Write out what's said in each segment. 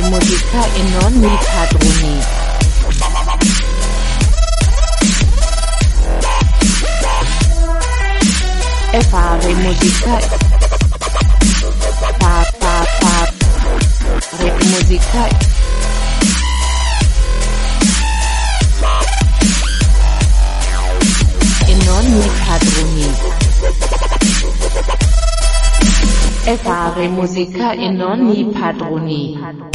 fare musica e non mi padroni. E fare musica fa fa fa re musica e non mi padroni. E fare musica e non mi padroni.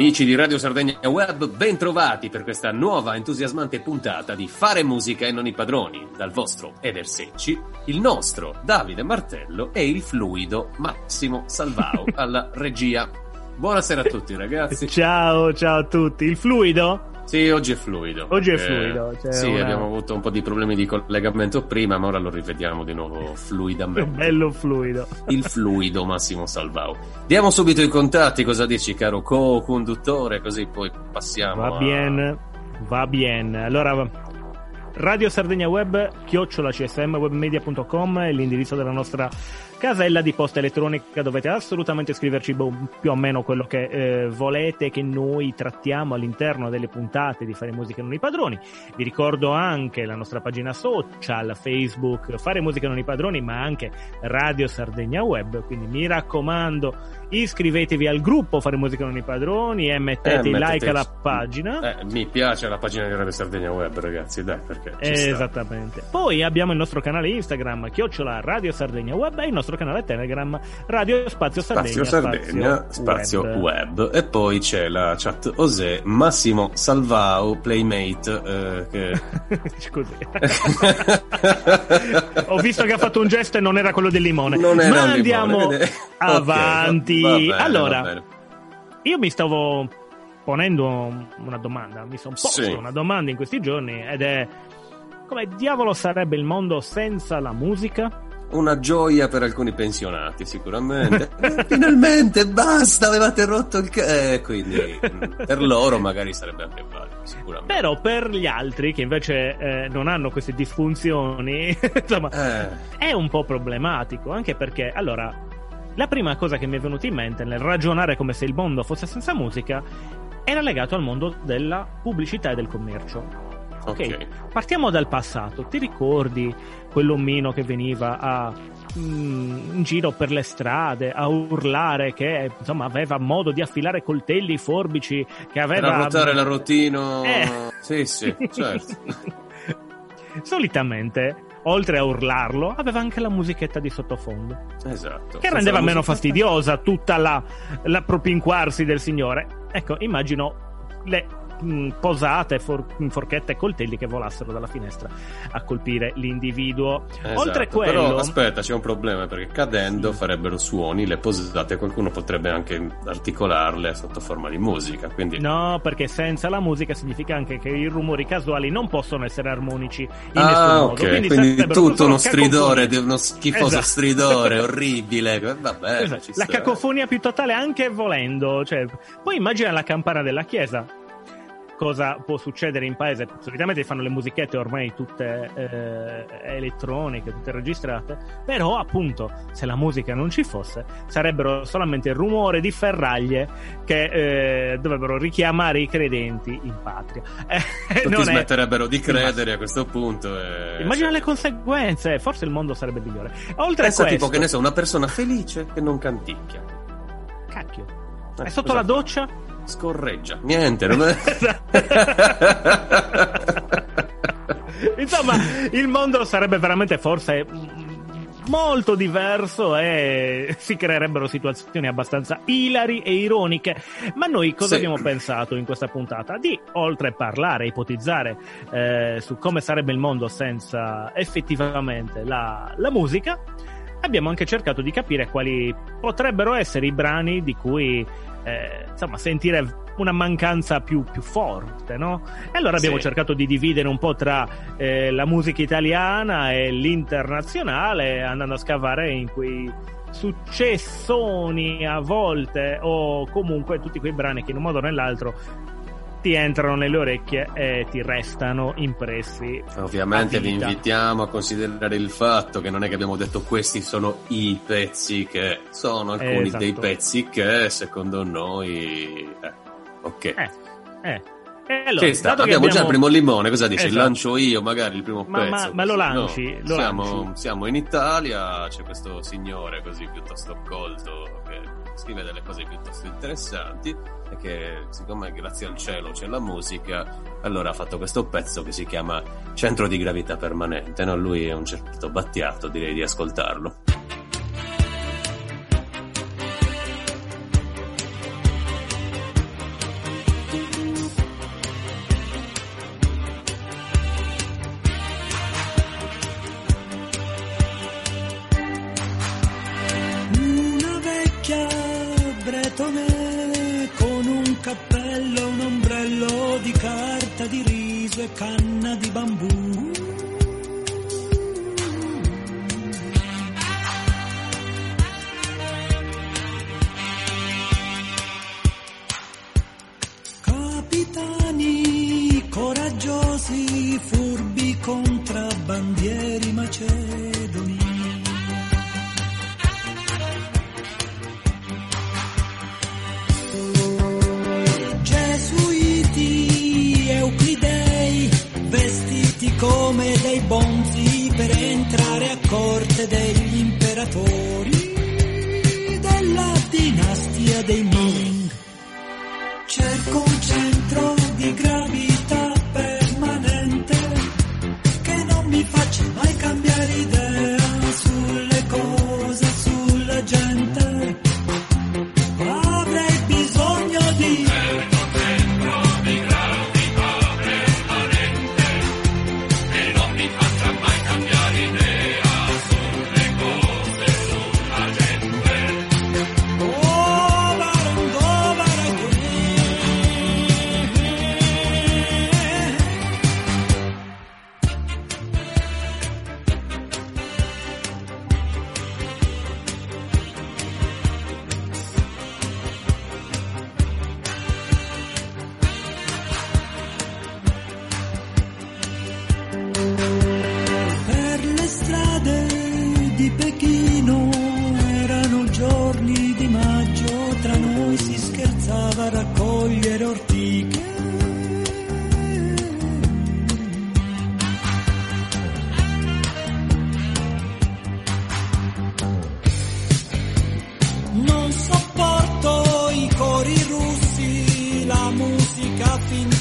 Amici di Radio Sardegna Web, bentrovati per questa nuova entusiasmante puntata di Fare musica e non i padroni, dal vostro Eder Secci, il nostro Davide Martello e il fluido Massimo Salvao alla regia. Buonasera a tutti ragazzi. Ciao, ciao a tutti. Il fluido? Sì, oggi è fluido. Oggi è perché- fluido, cioè sì, una- abbiamo avuto un po' di problemi di collegamento prima, ma ora lo rivediamo di nuovo fluidamente. Bello fluido. Il fluido Massimo Salvao. Diamo subito i contatti, cosa dici caro co-conduttore, così poi passiamo Va a... bien, va bien. Allora, Radio Sardegna Web, chiocciola csmwebmedia.com è l'indirizzo della nostra casella di posta elettronica. Dovete assolutamente scriverci boh, più o meno quello che eh, volete che noi trattiamo all'interno delle puntate di Fare Musica Non i Padroni. Vi ricordo anche la nostra pagina social, Facebook, Fare Musica Non i Padroni, ma anche Radio Sardegna Web. Quindi mi raccomando, iscrivetevi al gruppo Fare Musica Non i Padroni e mettete Eh, like alla pagina. Eh, mi piace la pagina di Radio Sardegna Web, ragazzi, dai, perché ci sta. Esattamente. Poi abbiamo il nostro canale Instagram, chiocciola Radio Sardegna Web e il nostro canale Telegram, Radio Spazio Sardegna. Spazio Sardegna, spazio web. E poi c'è la chat Osè, Massimo Salvao, Playmate, eh, che... Scusi. Ho visto che ha fatto un gesto e non era quello del limone. Non era Ma limone, andiamo vede? avanti. Ok, va- va bene, allora, io mi stavo ponendo una domanda, mi sono posto Sì. una domanda in questi giorni ed è come diavolo sarebbe il mondo senza la musica? Una gioia per alcuni pensionati, sicuramente. Eh, Finalmente, basta, avevate rotto il ca- eh, quindi per loro magari sarebbe anche valido, sicuramente. Però per gli altri che invece eh, non hanno queste disfunzioni, insomma, Eh, è un po' problematico, anche perché, allora, la prima cosa che mi è venuta in mente nel ragionare come se il mondo fosse senza musica era legato al mondo della pubblicità e del commercio. Ok, ok. partiamo dal passato. Ti ricordi quell'omino che veniva a, mm, in giro per le strade a urlare che insomma aveva modo di affilare coltelli, forbici, che aveva Per ruotare la rotino... Eh. Sì, sì, certo. Solitamente, oltre a urlarlo, aveva anche la musichetta di sottofondo, Esatto. che rendeva la meno musica- fastidiosa tutta la, la propinquarsi del signore. Ecco, immagino le mh, posate, for- forchette e coltelli che volassero dalla finestra a colpire l'individuo. Esatto, Oltre a quello, Però aspetta, c'è un problema perché cadendo farebbero suoni, le posate, qualcuno potrebbe anche articolarle sotto forma di musica. Quindi no, perché senza la musica significa anche che i rumori casuali non possono essere armonici in nessun Ah, modo. ok, Quindi, quindi, tutto uno stridore, di uno schifoso Esatto. stridore orribile. Eh, Vabbè, Esatto, la cacofonia più totale anche volendo. Cioè, poi immagina la campana della chiesa. Cosa può succedere in paese? Solitamente fanno le musichette ormai tutte eh, elettroniche, tutte registrate. Però, appunto, se la musica non ci fosse, sarebbero solamente il rumore di ferraglie che eh, dovrebbero richiamare i credenti in patria. Eh, Tutti non è- smetterebbero di credere a questo punto. E... Immagina cioè, le conseguenze, forse il mondo sarebbe migliore. Oltre Pensa a questo, tipo che ne so, una persona felice che non canticchia. cacchio, Eh, è sotto la fa? doccia? Scorreggia. Niente, non è... Insomma, il mondo sarebbe veramente forse molto diverso e si creerebbero situazioni abbastanza ilari e ironiche. Ma noi cosa Sì. abbiamo pensato in questa puntata? Di, oltre a parlare, ipotizzare eh, su come sarebbe il mondo senza effettivamente la, la musica, abbiamo anche cercato di capire quali potrebbero essere i brani di cui eh, insomma sentire una mancanza più, più forte, no? E allora abbiamo Sì. cercato di dividere un po' tra eh, la musica italiana e l'internazionale, andando a scavare in quei successoni a volte o comunque tutti quei brani che in un modo o nell'altro ti entrano nelle orecchie e ti restano impressi. Ovviamente vi invitiamo a considerare il fatto che non è che abbiamo detto questi sono i pezzi che sono alcuni Esatto. dei pezzi che secondo noi eh, ok. Eh, eh. Allora, che abbiamo già il abbiamo- primo limone, cosa dici? Esatto. Lancio io magari il primo Ma- pezzo. ma- ma lo lanci, no? lo siamo, lanci. siamo in Italia, c'è questo signore così piuttosto colto che scrive delle cose piuttosto interessanti e che siccome grazie al cielo c'è la musica, allora ha fatto questo pezzo che si chiama Centro di gravità permanente, no? Lui è un certo Battiato, direi di ascoltarlo. Come dei bonzi per entrare a corte degli imperatori della dinastia dei Ming. Cerco un centro di gravità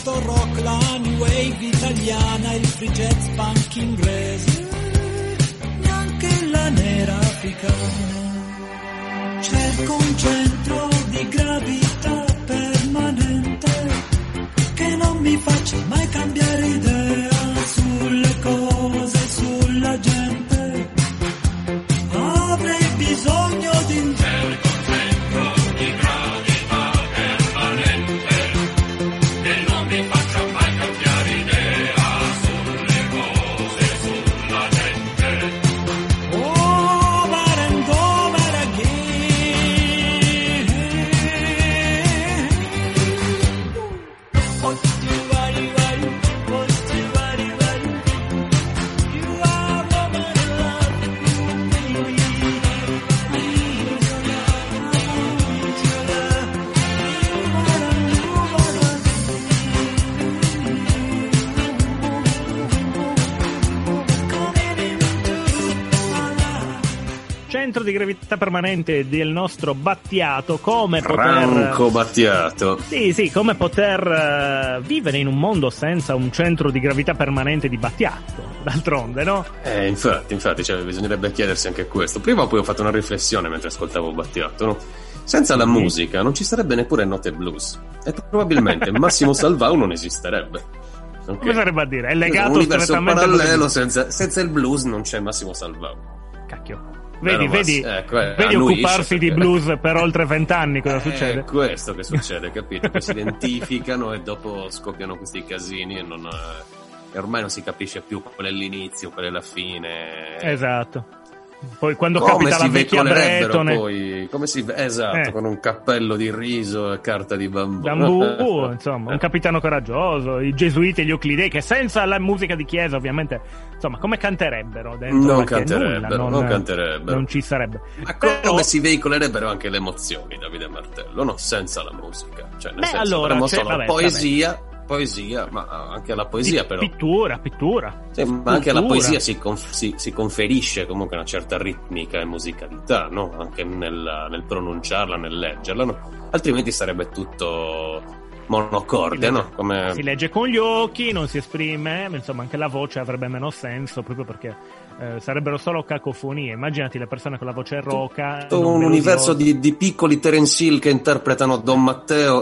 finto rock, la new wave italiana, il free jazz punk inglese, neanche la nera africana. Cerco un centro di gravità permanente che non mi faccia mai cambiare idea permanente del nostro Battiato, come poter... Franco Battiato. Sì, sì, come poter eh, vivere in un mondo senza un centro di gravità permanente di Battiato, d'altronde, no? Eh, infatti, infatti, cioè, bisognerebbe chiedersi anche questo. Prima o poi ho fatto una riflessione mentre ascoltavo Battiato, no? Senza la musica non ci sarebbe neppure note blues. E probabilmente Massimo Salvau non esisterebbe. Ok? Come sarebbe a dire? È Un legato universo strettamente parallelo senza, senza il blues non c'è Massimo Salvau. Cacchio. Vedi, Vero, vedi, ecco, eh, vedi occuparsi di perché- blues per oltre vent'anni, cosa È succede? questo che succede, capito? Che si identificano e dopo scoppiano questi casini e non... eh, e ormai non si capisce più qual è l'inizio, qual è la fine. Esatto. Poi quando come capita si la vecchia veicolerebbero Bretone, poi? Come si... Esatto, Eh. con un cappello di riso e carta di bambù. Bambù, insomma, un capitano coraggioso, i gesuiti e gli euclidei che senza la musica di chiesa ovviamente, insomma, come canterebbero dentro? Non canterebbero, nulla, non canterebbero. Non ci sarebbe. Ma come Però- si veicolerebbero anche le emozioni, Davide Martello? No, senza la musica. Cioè, nel Beh, senso, allora, avremmo solo vabbè, poesia, poesia, ma anche la poesia però. Pittura, pittura. Sì, ma anche alla poesia si, conf- si- si conferisce comunque una certa ritmica e musicalità, no? Anche nel, nel pronunciarla, nel leggerla, no? Altrimenti sarebbe tutto monocorde, no? Come... Si legge con gli occhi, non si esprime, ma insomma anche la voce avrebbe meno senso proprio perché eh, sarebbero solo cacofonie. Immaginati le persone con la voce roca. tutto un universo di, di piccoli Terence Hill che interpretano Don Matteo.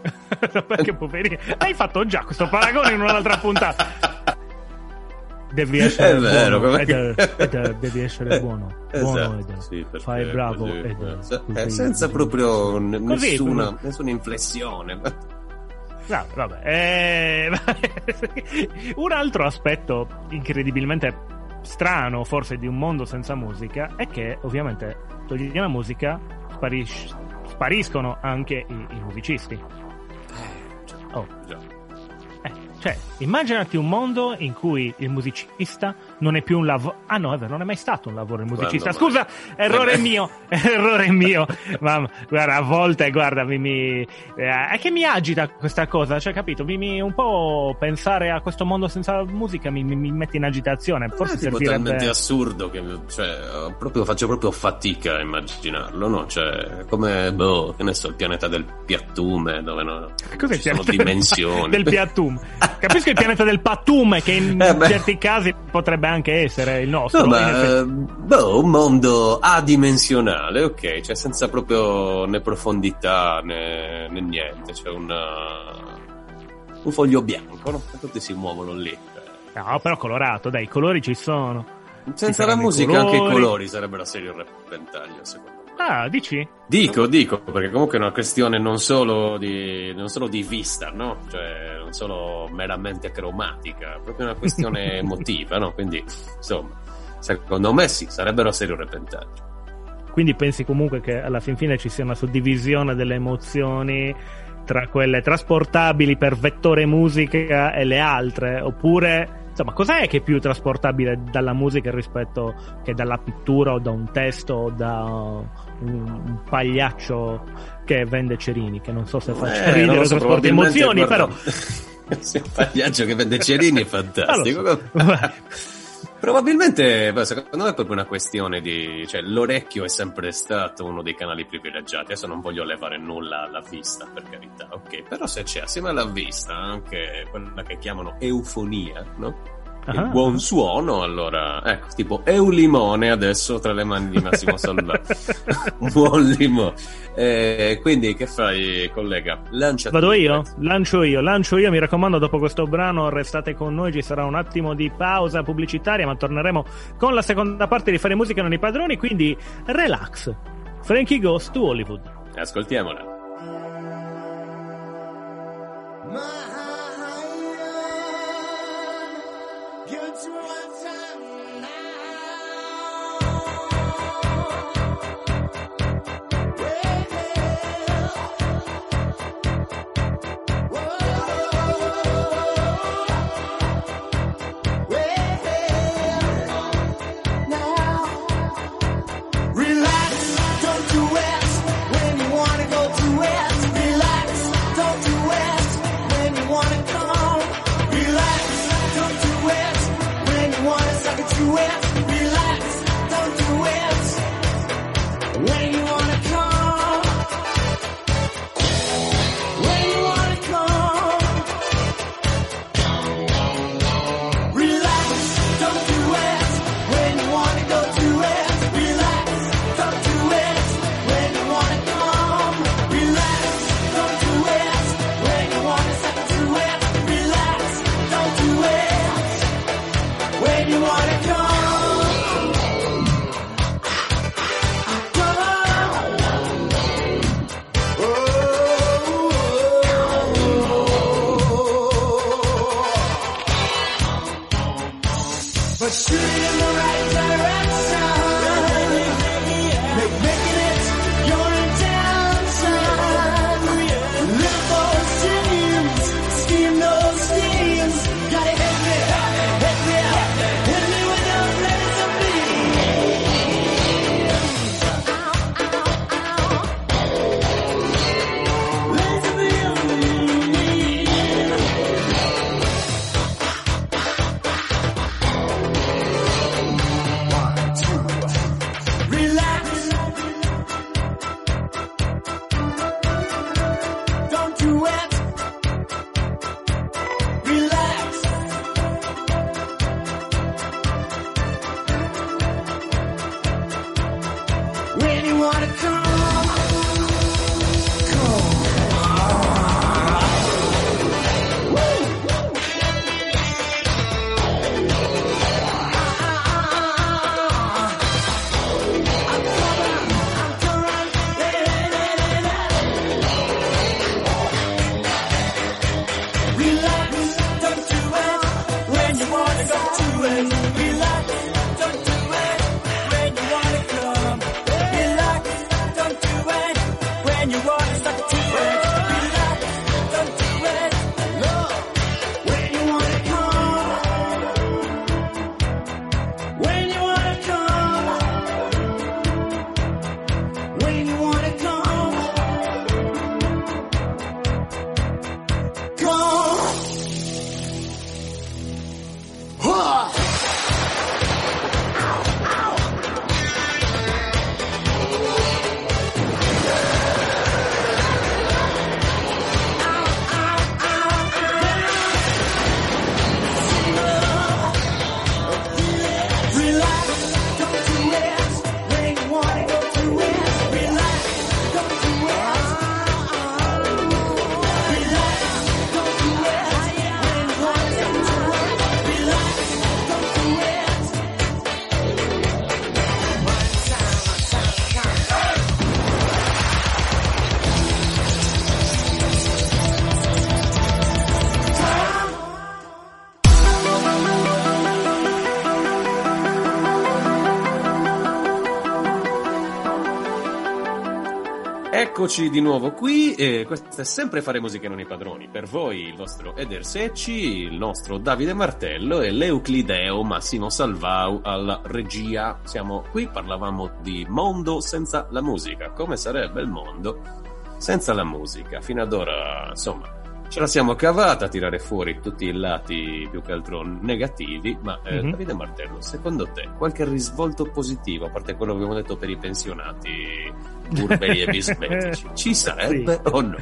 perché poverini. Hai fatto già questo paragone in un'altra puntata. Devi essere È vero, buono. ed- ed- devi essere buono. buono Esatto, ed- sì, fai bravo. così, ed- eh, eh, senza proprio n- Così, nessuna, così. nessuna inflessione. No, vabbè. eh, un altro aspetto incredibilmente strano, forse, di un mondo senza musica è che ovviamente togli la musica, sparis- spariscono anche i, i musicisti. Oh, Già. eh, cioè, immaginati un mondo in cui il musicista non è più un lavoro. Ah, no, è vero, non è mai stato un lavoro il musicista. Quando Scusa, mai? errore Eh, mio, errore mio. Mamma, guarda, a volte, guarda, mi, mi- eh, è che mi agita questa cosa, cioè, capito? Mi, mi- un po' pensare a questo mondo senza musica mi, mi- mi mette in agitazione. Forse è servirebbe. talmente assurdo che cioè, proprio, faccio proprio fatica a immaginarlo, no? Cioè, come, boh, che ne so, il pianeta del piattume, dove no, Cos'è ci sono dimensioni. del piattum? Capisco il pianeta del pattume, che in Eh, certi casi potrebbe anche essere il nostro. No, ma boh, un mondo adimensionale, ok, cioè senza proprio né profondità né, né niente, c'è una, un foglio bianco, no? Tutti si muovono lì. No, però colorato, dai, i colori ci sono. Senza saranno la musica anche i colori. colori sarebbero serio repentaglio, secondo me. Ah, dici? Dico, dico, perché comunque è una questione non solo di, non solo di vista, no? Cioè, non solo meramente cromatica, è proprio una questione emotiva, no? Quindi, insomma, secondo me sì, sarebbero serio repentaglio. Quindi pensi comunque che alla fin fine ci sia una suddivisione delle emozioni tra quelle trasportabili per vettore musica e le altre? Oppure, insomma, cos'è che è più trasportabile dalla musica rispetto che dalla pittura o da un testo o da un, pagliaccio che vende cerini? Che non so se faccia Eh, ridere so, probabilmente, emozioni, guarda, però... Se un pagliaccio che vende cerini è fantastico. Lo so. Probabilmente, beh, secondo me è proprio una questione di... cioè l'orecchio è sempre stato uno dei canali privilegiati, adesso non voglio levare nulla alla vista, per carità, ok? Però se c'è assieme alla vista anche quella che chiamano eufonia, no? Il Ah. buon suono, allora, ecco, tipo Eulimone adesso tra le mani di Massimo Salvato. buon limone. Eh, quindi che fai, collega? Lancia Vado io? pezzo. Lancio io, lancio io, mi raccomando, dopo questo brano restate con noi, ci sarà un attimo di pausa pubblicitaria, ma torneremo con la seconda parte di Fare Musica non i padroni, quindi relax. Frankie Goes to Hollywood. Ascoltiamola. Relax, Eccoci di nuovo qui e questo è sempre Fare Musica non i padroni. Per voi il vostro Eder Secci, il nostro Davide Martello e l'Euclideo Massimo Salvau alla regia. Siamo qui, parlavamo di mondo senza la musica. Come sarebbe il mondo senza la musica? Fino ad ora, insomma, ce la siamo cavata a tirare fuori tutti i lati più che altro negativi, ma eh, Mhm. Davide Martello, secondo te qualche risvolto positivo, a parte quello che abbiamo detto per i pensionati burberi e bisbetici, ci sarebbe Sì. o no?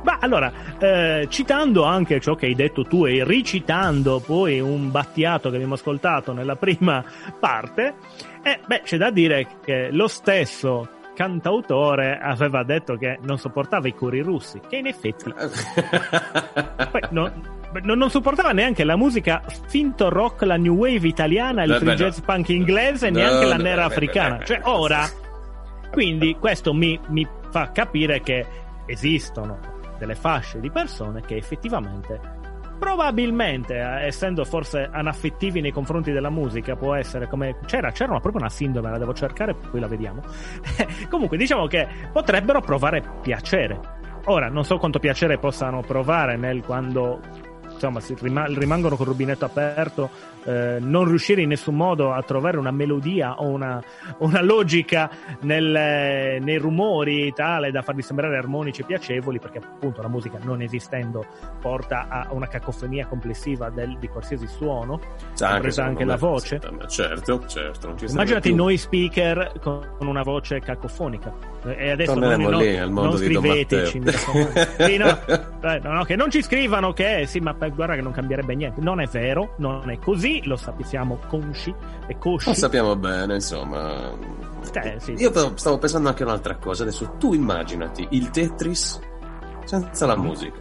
Ma allora, eh, citando anche ciò che hai detto tu e ricitando poi un battiato che abbiamo ascoltato nella prima parte, eh, beh, c'è da dire che lo stesso cantautore aveva detto che non sopportava i cori russi, che in effetti poi non, non- non sopportava neanche la musica finto rock, la new wave italiana, il free no. jazz punk inglese No, neanche la no, nera africana. Cioè ora, quindi questo mi, mi fa capire che esistono delle fasce di persone che effettivamente probabilmente eh, essendo forse anaffettivi nei confronti della musica può essere come c'era c'era una- proprio una sindrome la devo cercare poi la vediamo. Comunque diciamo che potrebbero provare piacere. Ora non so quanto piacere possano provare nel quando insomma rimangono col rubinetto aperto eh, non riuscire in nessun modo a trovare una melodia o una, una logica nel- nei rumori tale da farli sembrare armonici e piacevoli perché appunto la musica non esistendo porta a una cacofonia complessiva del- di qualsiasi suono compresa anche la voce Certo, certo. Immaginati più. noi speaker con una voce cacofonica. E adesso Torneremo non, lì, no- al mondo non Don scriveteci. Sì, no, eh, no, no, che non ci scrivano che sì, ma guarda che non cambierebbe niente. Non è vero, non è così, lo sappiamo consci e cosci. Lo sappiamo bene, insomma. Eh, sì. Io però stavo pensando anche a un'altra cosa. Adesso tu immaginati il Tetris senza la musica.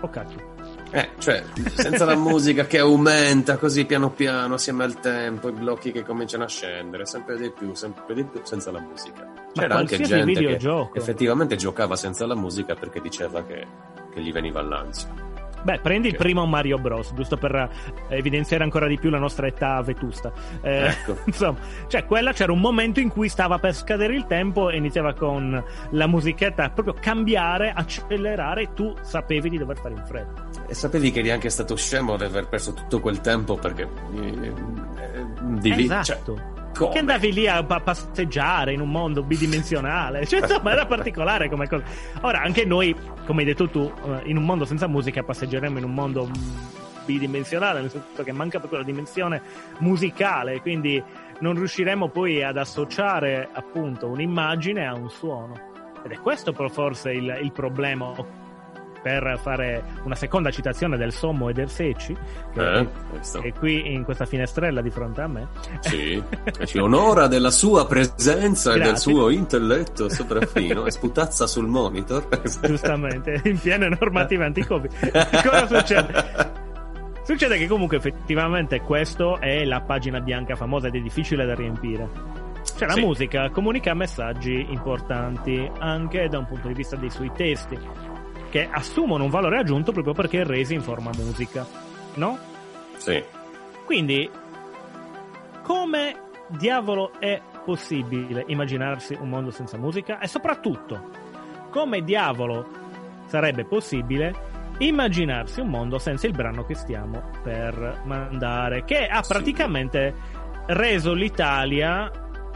Oh, cacchio. Eh, cioè, senza la musica che aumenta così piano piano assieme al tempo, i blocchi che cominciano a scendere, sempre di più, sempre di più, senza la musica. C'era anche gente che videogioco. effettivamente giocava senza la musica perché diceva che, che gli veniva l'ansia. Beh, prendi il Che- primo Mario Bros, giusto per eh, evidenziare ancora di più la nostra età vetusta. Eh, Ecco. Insomma, cioè, quella c'era un momento in cui stava per scadere il tempo e iniziava con la musichetta proprio cambiare, accelerare, tu sapevi di dover fare in fretta. E sapevi che eri anche stato scemo di aver perso tutto quel tempo perché... eh, di lì, cioè, esatto. come? Che andavi lì a pa- passeggiare in un mondo bidimensionale. Cioè, insomma, era particolare come cosa. Ora, anche noi, come hai detto tu, eh, in un mondo senza musica passeggeremo in un mondo mm, bidimensionale, nel senso che manca proprio la dimensione musicale, quindi non riusciremo poi ad associare appunto un'immagine a un suono. Ed è questo però forse il, il problema per fare una seconda citazione del Sommo e del Secci, che Eh, è- qui in questa finestrella di fronte a me. Sì, ci onora della sua presenza e del Grazie. suo intelletto sopraffino e sputazza sul monitor. giustamente, in piene normative anticovid. Cosa succede? Succede che comunque effettivamente questo è la pagina bianca famosa ed è difficile da riempire. Cioè la Sì. musica comunica messaggi importanti anche da un punto di vista dei suoi testi, che assumono un valore aggiunto proprio perché resi in forma musica, no? Sì. Quindi, come diavolo è possibile immaginarsi un mondo senza musica? E soprattutto, come diavolo sarebbe possibile immaginarsi un mondo senza il brano che stiamo per mandare, che ha Sì. praticamente reso l'Italia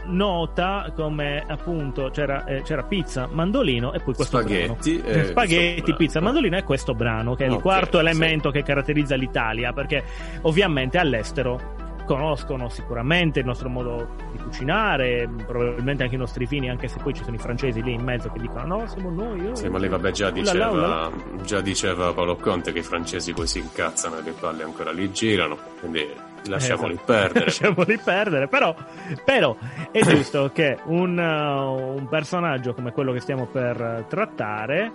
nota come appunto c'era, eh, c'era pizza, mandolino e poi questo Spaghetti brano. e spaghetti, pizza, mandolino e questo brano che è il Ok, quarto sì. elemento che caratterizza l'Italia perché ovviamente all'estero conoscono sicuramente il nostro modo di cucinare, probabilmente anche i nostri vini, anche se poi ci sono i francesi lì in mezzo che dicono no, siamo noi. oh". Sì, ma lì vabbè già Ulala, ulala. diceva, già diceva Paolo Conte che i francesi poi si incazzano e le palle ancora li girano, quindi lasciamoli Esatto. perdere. Lasciamoli perdere, però, però è giusto che un, uh, un personaggio come quello che stiamo per trattare,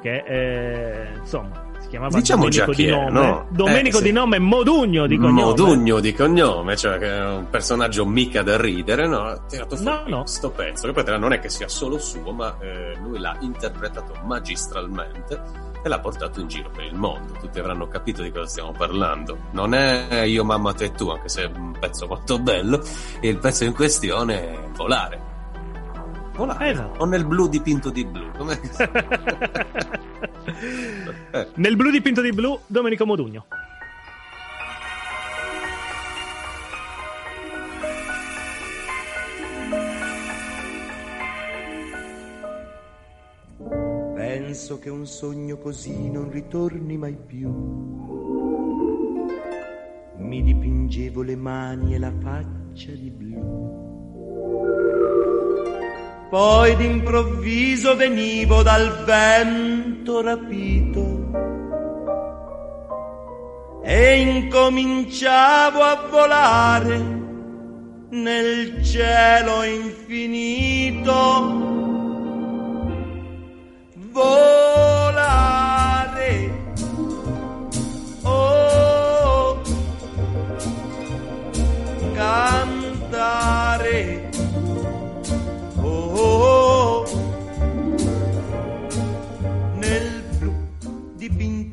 che eh, insomma si chiamava Diciamo Domenico di è, nome, no? Domenico Eh, sì. di nome Modugno di cognome. Modugno di cognome, cioè che è un personaggio mica da ridere, no? Ha tirato fuori No, no. sto pezzo, che poi non è che sia solo suo, ma eh, lui l'ha interpretato magistralmente e l'ha portato in giro per il mondo. Tutti avranno capito di cosa stiamo parlando. Non è io, mamma, te e tu, anche se è un pezzo molto bello, il pezzo in questione è Volare. Volare. Esatto. O nel blu dipinto di blu. Come... Eh. Nel blu dipinto di blu, Domenico Modugno. Penso che un sogno così non ritorni mai più. Mi dipingevo le mani e la faccia di blu. Poi d'improvviso venivo dal vento rapito e incominciavo a volare nel cielo infinito volare. Oh, cantare.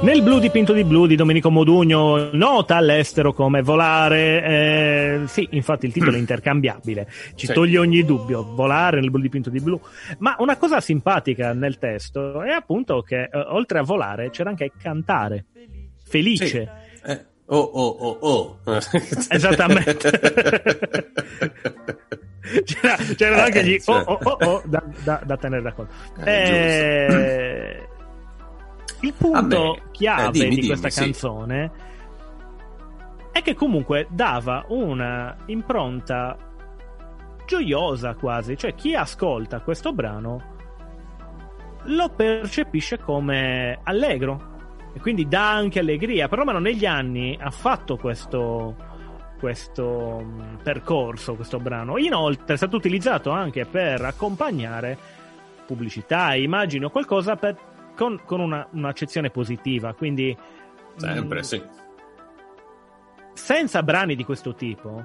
Nel blu dipinto di blu di Domenico Modugno, nota all'estero come volare. eh, sì, infatti il titolo è intercambiabile, ci Sì. toglie ogni dubbio. Volare nel blu dipinto di blu. Ma una cosa simpatica nel testo è appunto che eh, oltre a volare c'era anche cantare. Felice. Sì. Eh, Oh, oh, oh, oh. Esattamente. C'era, c'erano anche gli Eh, oh cioè. oh oh, oh da, da- da tenere da conto. Eh, Eh, il punto Vabbè, chiave eh, dimmi, di dimmi, questa sì. canzone è che comunque dava una impronta gioiosa quasi, cioè chi ascolta questo brano lo percepisce come allegro e quindi dà anche allegria, perlomeno negli anni ha fatto questo, questo mh, percorso, questo brano. Inoltre è stato utilizzato anche per accompagnare pubblicità, immagini o qualcosa per- con, con una, un'accezione positiva, quindi Sempre, mh, sì. senza brani di questo tipo,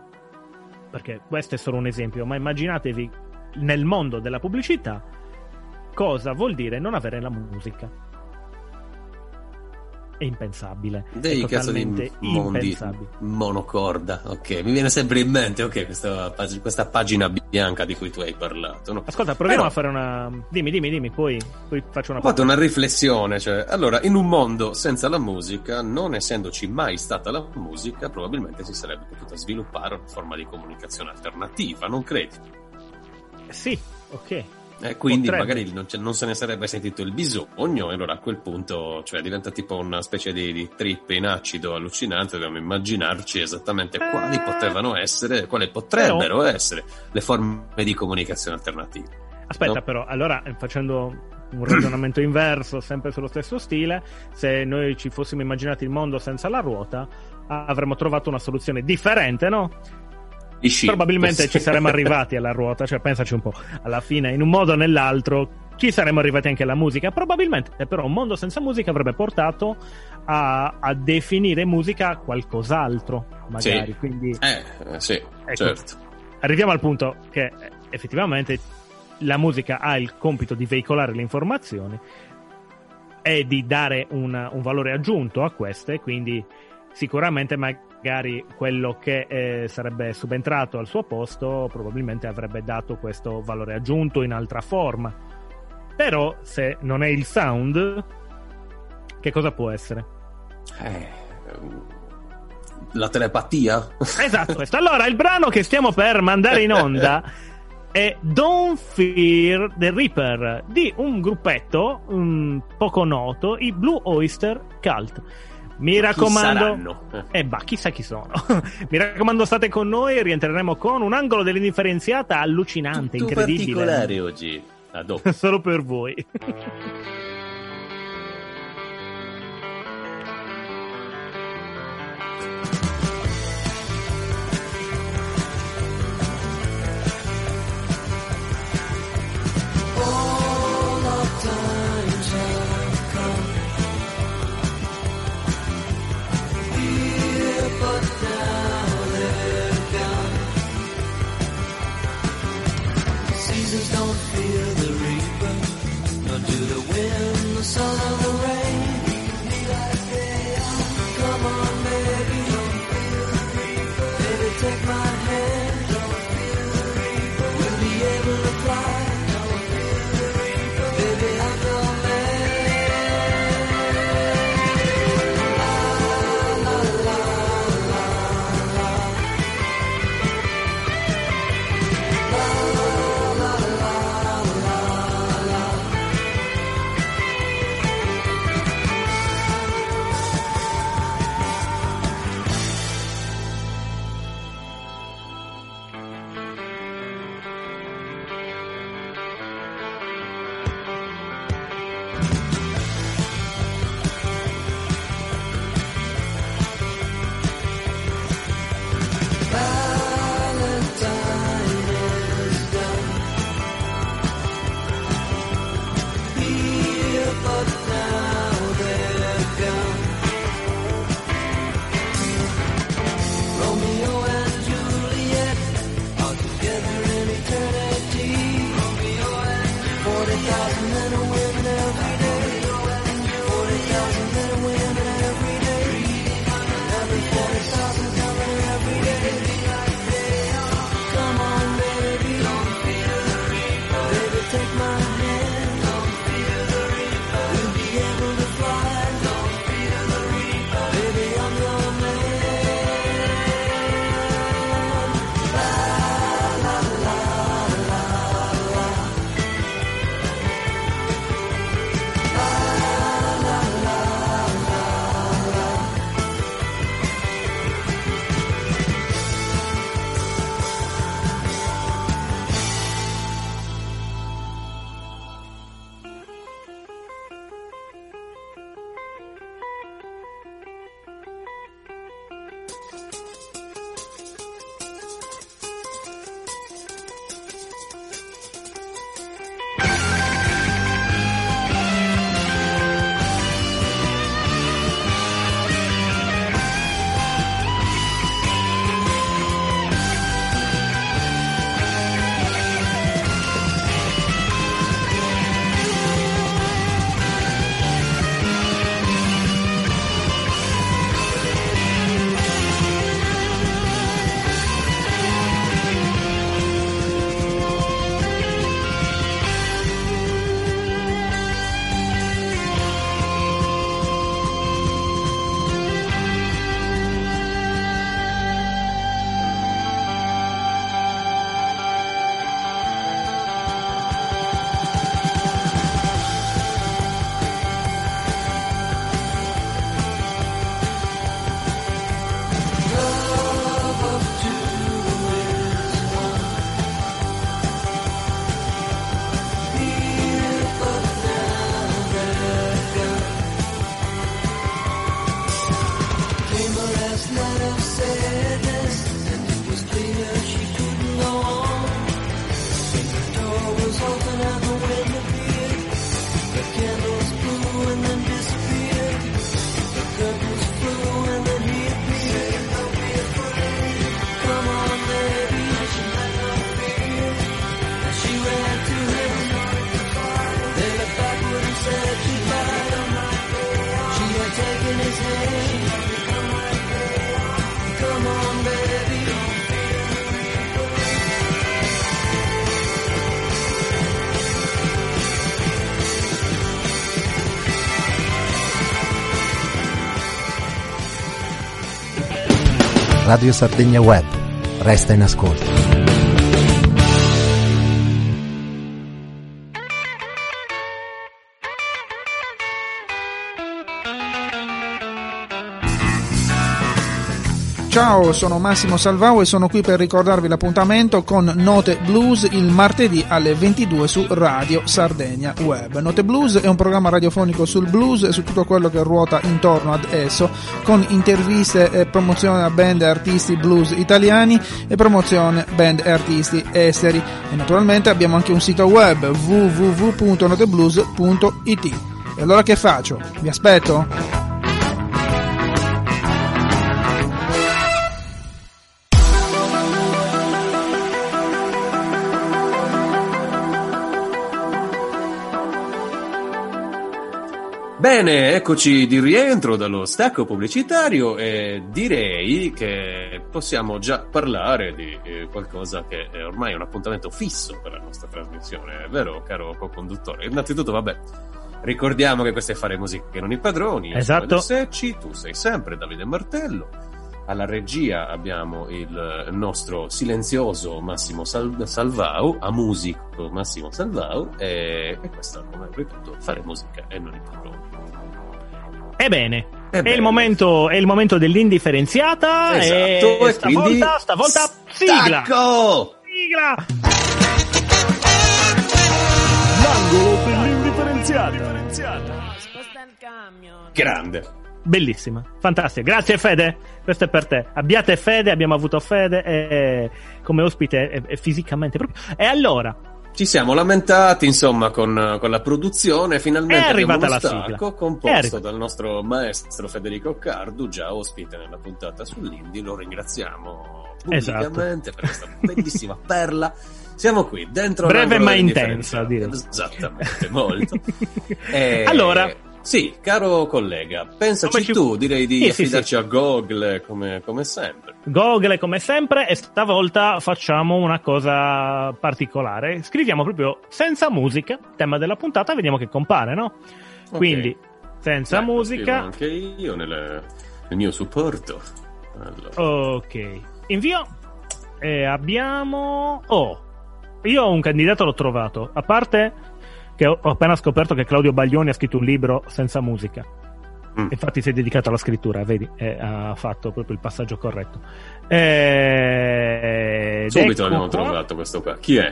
perché questo è solo un esempio, ma immaginatevi nel mondo della pubblicità cosa vuol dire non avere la musica. È impensabile. Dei è cazzo di mondi monocorda. Ok, mi viene sempre in mente, ok, questa, pag- questa pagina bianca di cui tu hai parlato. No? Ascolta, proviamo Però- a fare una. Dimmi, dimmi, dimmi, poi, poi faccio una Ho fatto una riflessione, cioè, allora, in un mondo senza la musica, non essendoci mai stata la musica, probabilmente si sarebbe potuta sviluppare una forma di comunicazione alternativa, non credi? Sì, ok. Eh, quindi Potrebbe. magari non, non se ne sarebbe sentito il bisogno, e allora a quel punto cioè, diventa tipo una specie di, di trip in acido allucinante, dobbiamo immaginarci esattamente Eh. quali potevano essere, quali potrebbero essere le forme di comunicazione alternative. Aspetta, No? però, allora eh, facendo un ragionamento inverso, sempre sullo stesso stile, se noi ci fossimo immaginati il mondo senza la ruota, avremmo trovato una soluzione differente, no? I sci. Probabilmente ci saremmo arrivati alla ruota, cioè pensaci un po', alla fine in un modo o nell'altro ci saremmo arrivati anche alla musica. Probabilmente però un mondo senza musica avrebbe portato a, a definire musica qualcos'altro, magari. Sì. Quindi Eh, eh, sì, Ecco. certo. arriviamo al punto che eh, effettivamente la musica ha il compito di veicolare le informazioni e di dare una- un valore aggiunto a queste, quindi sicuramente magari quello che eh, sarebbe subentrato al suo posto probabilmente avrebbe dato questo valore aggiunto in altra forma. Però se non è il sound, che cosa può essere? Eh, la telepatia? Esatto, questo. Allora, il brano che stiamo per mandare in onda è Don't Fear the Reaper di un gruppetto mm, poco noto, i Blue Oyster Cult. Mi raccomando. Eh. Bah, chissà chi sono. Mi raccomando, state con noi e rientreremo con un angolo dell'indifferenziata allucinante, Tutto incredibile. particolare oggi. A dopo. Solo per voi. Radio Sardegna Web. Resta in ascolto. Ciao, sono Massimo Salvao e sono qui per ricordarvi l'appuntamento con Note Blues il martedì alle 22 su Radio Sardegna Web. Note Blues è un programma radiofonico sul blues e su tutto quello che ruota intorno ad esso, con interviste e promozione a band e artisti blues italiani e promozione band e artisti esteri. E naturalmente abbiamo anche un sito web www.noteblues.it. E allora che faccio? Vi aspetto? Bene, eccoci di rientro dallo stacco pubblicitario e direi che possiamo già parlare di eh, qualcosa che è ormai un appuntamento fisso per la nostra trasmissione, è vero, caro co-conduttore? Innanzitutto, vabbè, ricordiamo che questo è Fare Musica che non i padroni, io sono Esatto. Eder Secci, tu sei sempre Davide Martello, alla regia abbiamo il nostro silenzioso Massimo Sal- Salvau, a musico Massimo Salvau e, e questo, come ripeto, Fare Musica e non i padroni. Ebbene, è, il momento, è il momento dell'indifferenziata Esatto, e, e stavolta, quindi stavolta sigla. Stacco! Sigla. L'angolo per l'indifferenziata. Grande. Bellissima, fantastica. Grazie Fede, questo è per te. Abbiate fede, abbiamo avuto fede e, come ospite e, e fisicamente proprio. E allora, Ci siamo lamentati, insomma, con, con la produzione. Finalmente È arrivata la sigla. composto dal nostro maestro Federico Cardu, già ospite nella puntata sull'Indie. Lo ringraziamo Esatto. pubblicamente per questa bellissima perla Siamo qui, dentro Breve ma intensa, direi. Esattamente, molto. Eh, Allora. Sì, caro collega, pensaci ci- tu, direi di Sì, sì, affidarci a Google come, come sempre. Google come sempre e stavolta facciamo una cosa particolare. Scriviamo proprio senza musica, tema della puntata, vediamo che compare, no? Ok. Quindi senza Ecco, musica. Anche io nel, nel mio supporto. Allora. Ok. Invio. E abbiamo. Oh. Io un candidato l'ho trovato. A parte che ho ho appena scoperto che Claudio Baglioni ha scritto un libro senza musica. Mm. Infatti si è dedicato alla scrittura, vedi, e ha fatto proprio il passaggio corretto. Eh, Subito ecco abbiamo qua. trovato questo qua. Chi è?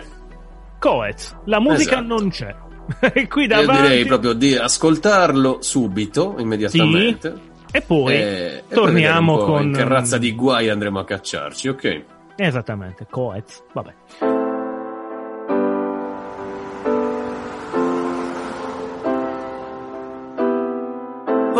Coez. La musica Esatto. non c'è. E qui Io davanti. direi proprio di ascoltarlo subito, immediatamente. E poi e- e poi vedere torniamo un po' con. Che razza di guai andremo a cacciarci, ok? Esattamente, Coez. Vabbè.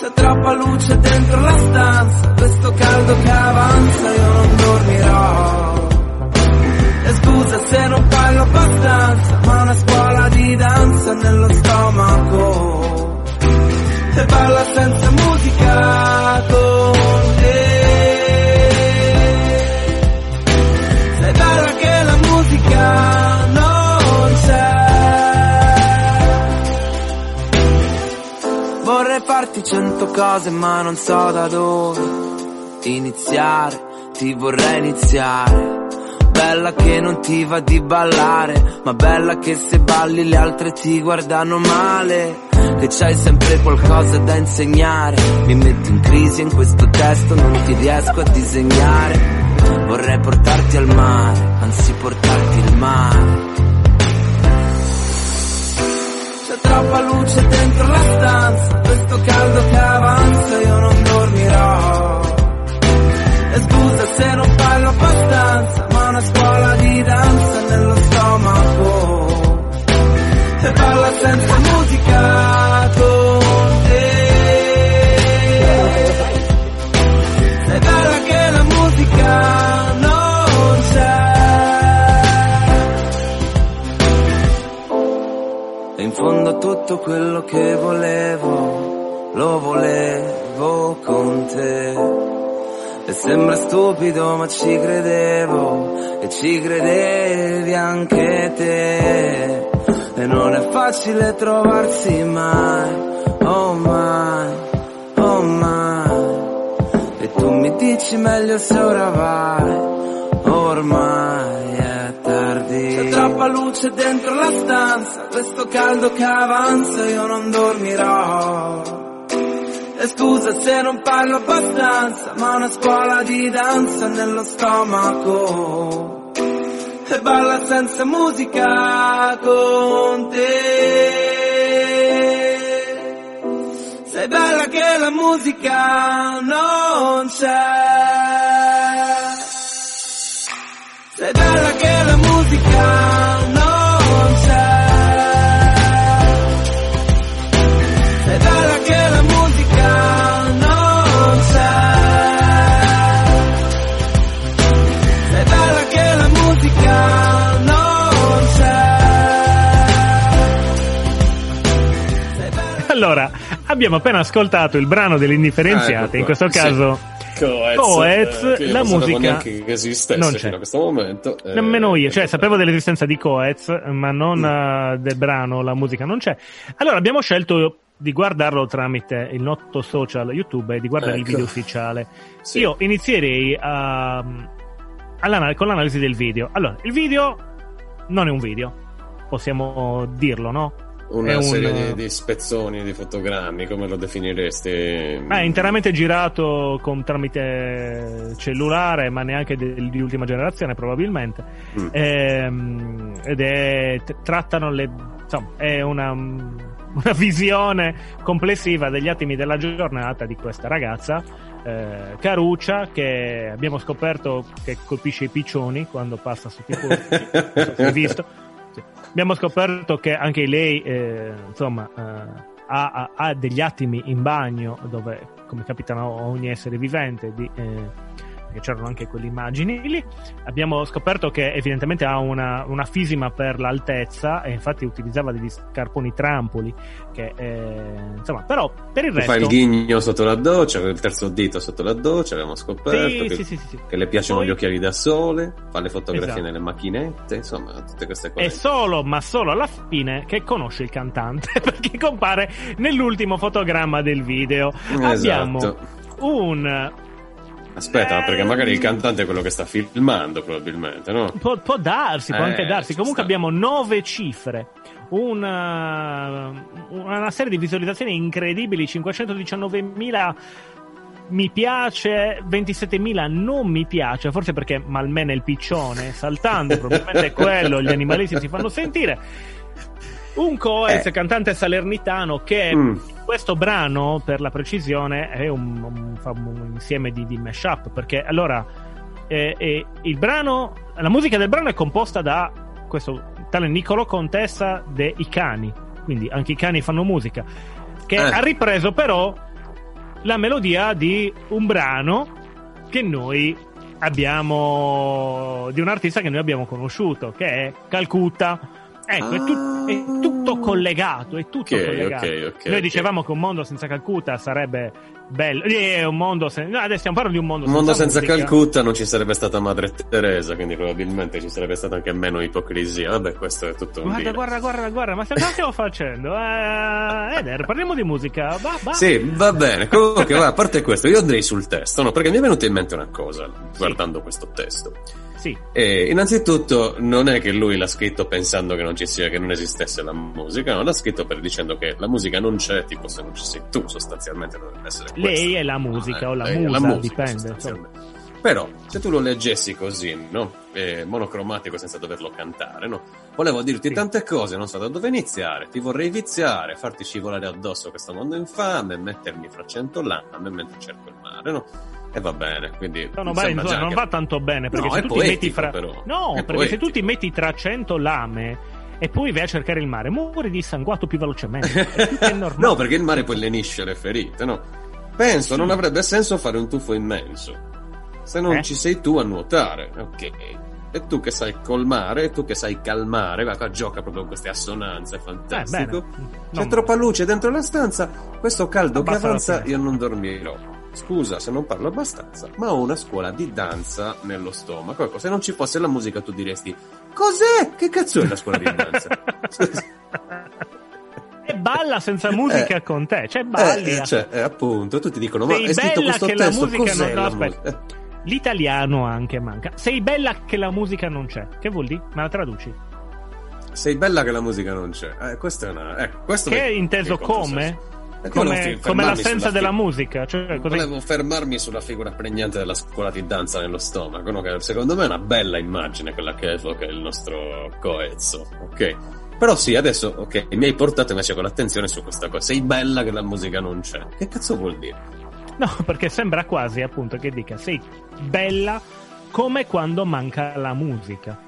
C'è troppa luce dentro la stanza, questo caldo che avanza, io non dormirò. E scusa se non parlo abbastanza, ma una scuola di danza nello stomaco. E balla senza musica Farti cento cose ma non so da dove iniziare, ti vorrei iniziare. Bella che non ti va di ballare, ma bella che se balli le altre ti guardano male. Che c'hai sempre qualcosa da insegnare. Mi metti in crisi in questo testo, non ti riesco a disegnare. Vorrei portarti al mare, anzi portarti il mare. Quello che volevo, lo volevo con te. E sembra stupido ma ci credevo, e ci credevi anche te. E non è facile trovarsi mai, oh mai, oh mai. E tu mi dici meglio se ora vai, ormai tardi. C'è troppa luce dentro la stanza, questo caldo che avanza, io non dormirò. E scusa se non parlo abbastanza, ma una scuola di danza nello stomaco. E balla senza musica con te. Sei bella che la musica non c'è. Sei bella che la musica non c'è. Sei bella che la musica non c'è. Sei bella che la musica non c'è. Allora, abbiamo appena ascoltato il brano dell'indifferenziate, Ecco in questo sì. Coez, Coez, eh, la musica che esistesse non c'è. fino a questo momento. eh, Nemmeno io, cioè eh, sapevo dell'esistenza di Coez, ma non eh, del brano, la musica non c'è. Allora abbiamo scelto di guardarlo tramite il noto social YouTube e di guardare il Ecco. video ufficiale. Sì. Io inizierei a- all'anal- con l'analisi del video. Allora, il video non è un video, possiamo dirlo, no? Una un- serie di, di spezzoni, di fotogrammi, come lo definiresti? È interamente girato con, tramite cellulare, ma neanche del- di ultima generazione, probabilmente. Mm. Ehm, ed è, trattano le insomma, è una, una visione complessiva degli attimi della giornata di questa ragazza. eh, Caruccia che abbiamo scoperto che colpisce i piccioni quando passa sotto i Non so se hai visto. Abbiamo scoperto che anche lei eh, insomma eh, ha, ha- degli attimi in bagno dove come capitano ogni essere vivente di, eh, perché c'erano anche quelle immagini lì abbiamo scoperto che evidentemente ha una, una fisima per l'altezza e infatti utilizzava degli scarponi trampoli che eh, insomma però per il resto fai il ghigno sotto la doccia, il terzo dito sotto la doccia, abbiamo scoperto Sì, che, sì, sì, che le piacciono Poi- gli occhiali da sole, fa le fotografie Esatto. nelle macchinette, insomma, tutte queste cose. È solo, ma solo alla fine che conosce il cantante perché compare nell'ultimo fotogramma del video. Abbiamo Esatto. un Aspetta, Eh, perché magari il cantante è quello che sta filmando, probabilmente, no? Può, può darsi, può Eh, anche darsi. Comunque sta. abbiamo nove cifre, una, una serie di visualizzazioni incredibili, 519.000 mi piace, 27.000 non mi piace, forse perché malmena il piccione, saltando, probabilmente è quello, gli animalisti si fanno sentire. Un Coez, Eh. cantante salernitano, che Mm. questo brano, per la precisione, è un, un- un insieme di, di mashup, perché allora eh, eh, il brano, la musica del brano è composta da questo tale Niccolò Contessa dei Cani, quindi anche i cani fanno musica, che Eh. ha ripreso però la melodia di un brano che noi abbiamo, di un artista che noi abbiamo conosciuto, che è Calcutta. Ecco, è, tut- è tutto collegato, è tutto Ok, collegato. ok, ok, Noi dicevamo che un mondo senza Calcutta sarebbe bello. Eh, un mondo sen- no, adesso stiamo parlando di un mondo Un mondo senza, senza. Calcutta non ci sarebbe stata Madre Teresa, quindi probabilmente ci sarebbe stata anche meno ipocrisia. Vabbè, questo è tutto un Guarda, dire. guarda, guarda, guarda, ma cosa stiamo facendo? Eh, Eder, parliamo di musica. Va, va. Sì, va bene. Comunque, va, a parte questo, io andrei sul testo, no? Perché mi è venuta in mente una cosa guardando questo testo. Sì, E innanzitutto non è che lui l'ha scritto pensando che non ci sia, che non esistesse la musica, no, l'ha scritto per dicendo che la musica non c'è, tipo se non ci sei tu, sostanzialmente dovrebbe essere questo. lei è la musica o la musa, dipende. insomma. sostanzialmente. Però, se tu lo leggessi così, no? Eh, monocromatico senza doverlo cantare, no? Volevo dirti Sì. tante cose, non so da dove iniziare, ti vorrei viziare, farti scivolare addosso questo mondo infame, mettermi fra cento lame mentre cerco il mare, no? E va bene, quindi... No, no, sembra insomma, non che- va tanto bene perché No, se tu ti poetico, metti fra. No, perché se tu ti metti tra 100 lame e poi vai a cercare il mare, muori dissanguato più velocemente. Che no, perché il mare poi lenisce le ferite, no? Penso non avrebbe senso fare un tuffo immenso. Se non Eh? ci sei tu a nuotare, ok? E tu che sai colmare, e tu che sai calmare, va qua gioca proprio con queste assonanze, è Eh, fantastico. bene. C'è Non- troppa luce dentro la stanza, questo caldo che Abbassa la avanza io non dormirò. Scusa se non parlo abbastanza, ma ho una scuola di danza nello stomaco. Ecco, se non ci fosse la musica tu diresti Cos'è? Che cazzo è la scuola di danza? E balla senza musica Eh. con te, cioè balli. Eh, cioè, eh, appunto, tutti dicono, ma Sei è scritto questo che la testo, musica cos'è non- no, la musica? Eh, L'italiano anche manca. Sei bella che la musica non c'è. Che vuol dire? Me la traduci? Sei bella che la musica non c'è. Eh, questo è una... Ecco, questo Che è inteso come? controsenso. Come, come l'assenza della fi- musica. Cioè, cos'è- Volevo fermarmi sulla figura pregnante della scuola di danza nello stomaco, no? che secondo me è una bella immagine quella che evoca il nostro coezzo, ok? Però sì, adesso, ok, mi hai portato invece con l'attenzione su questa cosa. Sei bella che la musica non c'è. Che cazzo vuol dire? No, perché sembra quasi appunto che dica sei bella come quando manca la musica.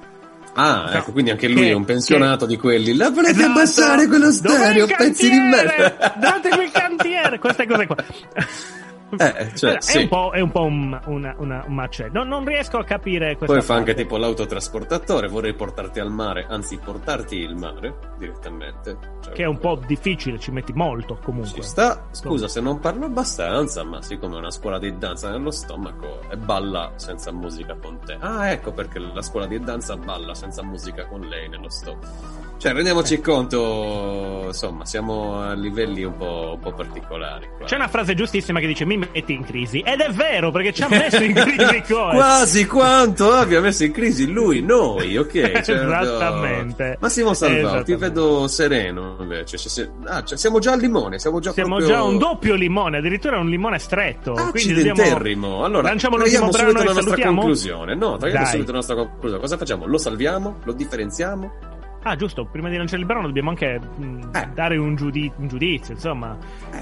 Ah, No, ecco, quindi anche lui che- è un pensionato di quelli. La volete Esatto. abbassare quello stereo, pezzi di merda? Date quel cantiere, queste cose qua. Eh, cioè, è, sì. un po', è un po' un, una, una- un macetto. No, non riesco a capire questa Poi fa anche parte. tipo l'autotrasportatore, vorrei portarti al mare, anzi portarti il mare direttamente. Cioè, Che è un po' difficile, ci metti molto comunque. Ci sta, scusa se non parlo abbastanza, ma siccome è una scuola di danza nello stomaco e balla senza musica con te. Ah, ecco perché la scuola di danza balla senza musica con lei nello stomaco. Cioè, rendiamoci conto, insomma, siamo a livelli un po', un po' particolari. Qua. C'è una frase giustissima che dice mi metti in crisi. Ed è vero, perché ci ha messo in crisi Coez. Quasi quanto abbia messo in crisi lui, noi, ok? Cioè, Esattamente. Massimo Salvao, ti vedo sereno invece. Ci si- ah, cioè, siamo già al limone, siamo già Siamo proprio... già un doppio limone, addirittura un limone stretto. Dobbiamo... Accidenterrimo. Allora, lanciamo l'ultimo brano subito la nostra salutiamo? conclusione. No, traiamo subito la nostra conclusione. Cosa facciamo? Lo salviamo? Lo differenziamo? Ah, giusto, prima di lanciare il brano dobbiamo anche mh, Eh. dare un, giudi- un giudizio, insomma.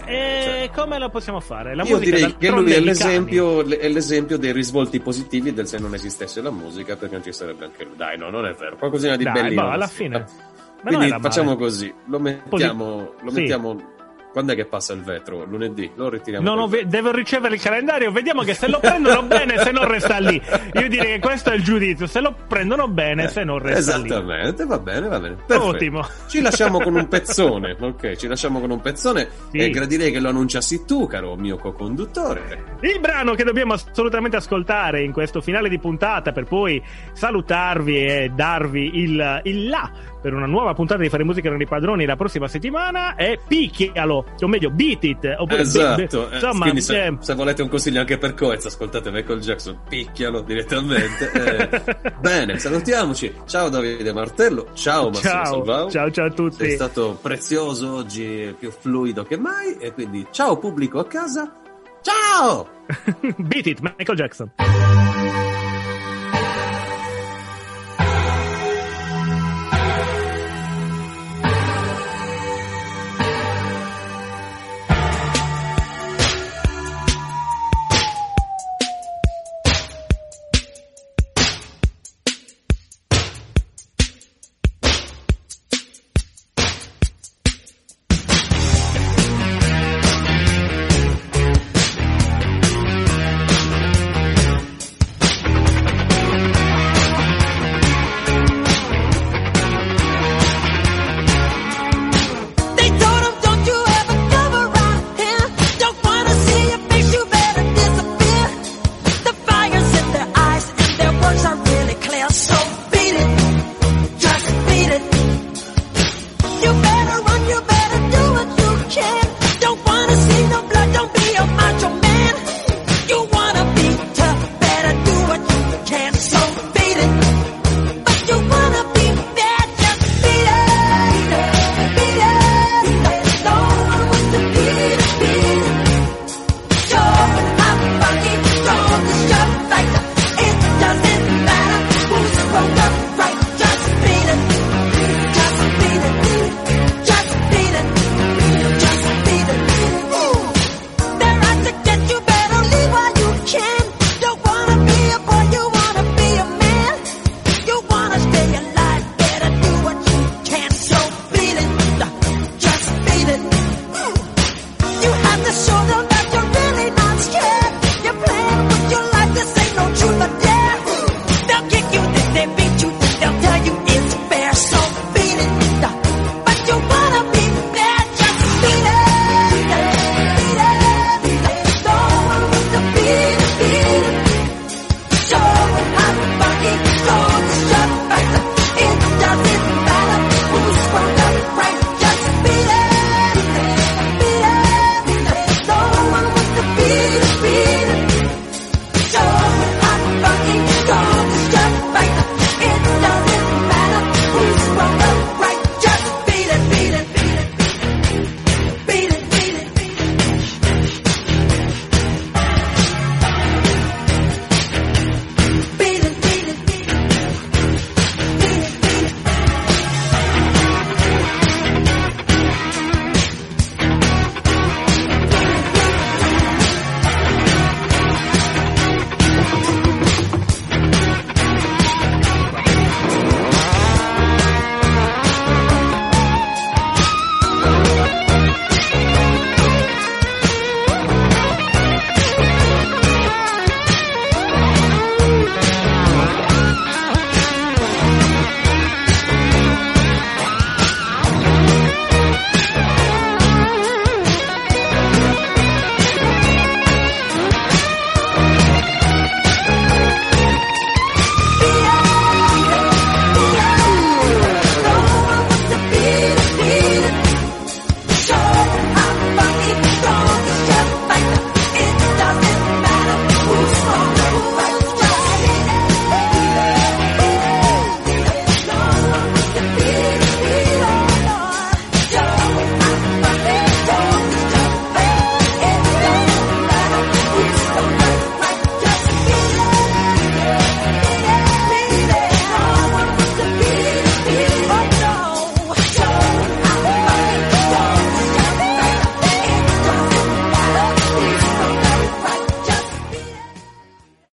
e come lo possiamo fare? La Io musica direi che lui è l'esempio, è l'esempio dei risvolti positivi del se non esistesse la musica, perché non ci sarebbe anche lui. Dai, no, non è vero. Qualcosina di Dai, bellino. boh, alla fine. Ma non Quindi era male. facciamo così, lo mettiamo, lo Sì. Quando è che passa il vetro? Lunedì? Lo ritiriamo. No, no, ve- devo ricevere il calendario, vediamo che se lo prendono bene, se non resta lì. Io direi che questo è il giudizio, se lo prendono bene, se non resta lì. Esattamente, va bene, va bene. Perfetto. Ottimo. Ci lasciamo con un pezzone, ok? Ci lasciamo con un pezzone Sì. e gradirei che lo annunciassi tu, caro mio co-conduttore. Il brano che dobbiamo assolutamente ascoltare in questo finale di puntata per poi salutarvi e darvi il, il là per una nuova puntata di Fare Musica non i padroni la prossima settimana è Picchialo, o meglio Beat It, oppure Esatto. be- eh, insomma, Quindi se, eh, se volete un consiglio anche per Coez, ascoltate Michael Jackson, picchialo direttamente. Eh, bene, salutiamoci. Ciao Davide Martello, ciao Massimo ciao, Salvao. ciao ciao a tutti. Sei stato prezioso oggi, più fluido che mai. E quindi ciao pubblico a casa. Ciao! Beat It, Michael Jackson.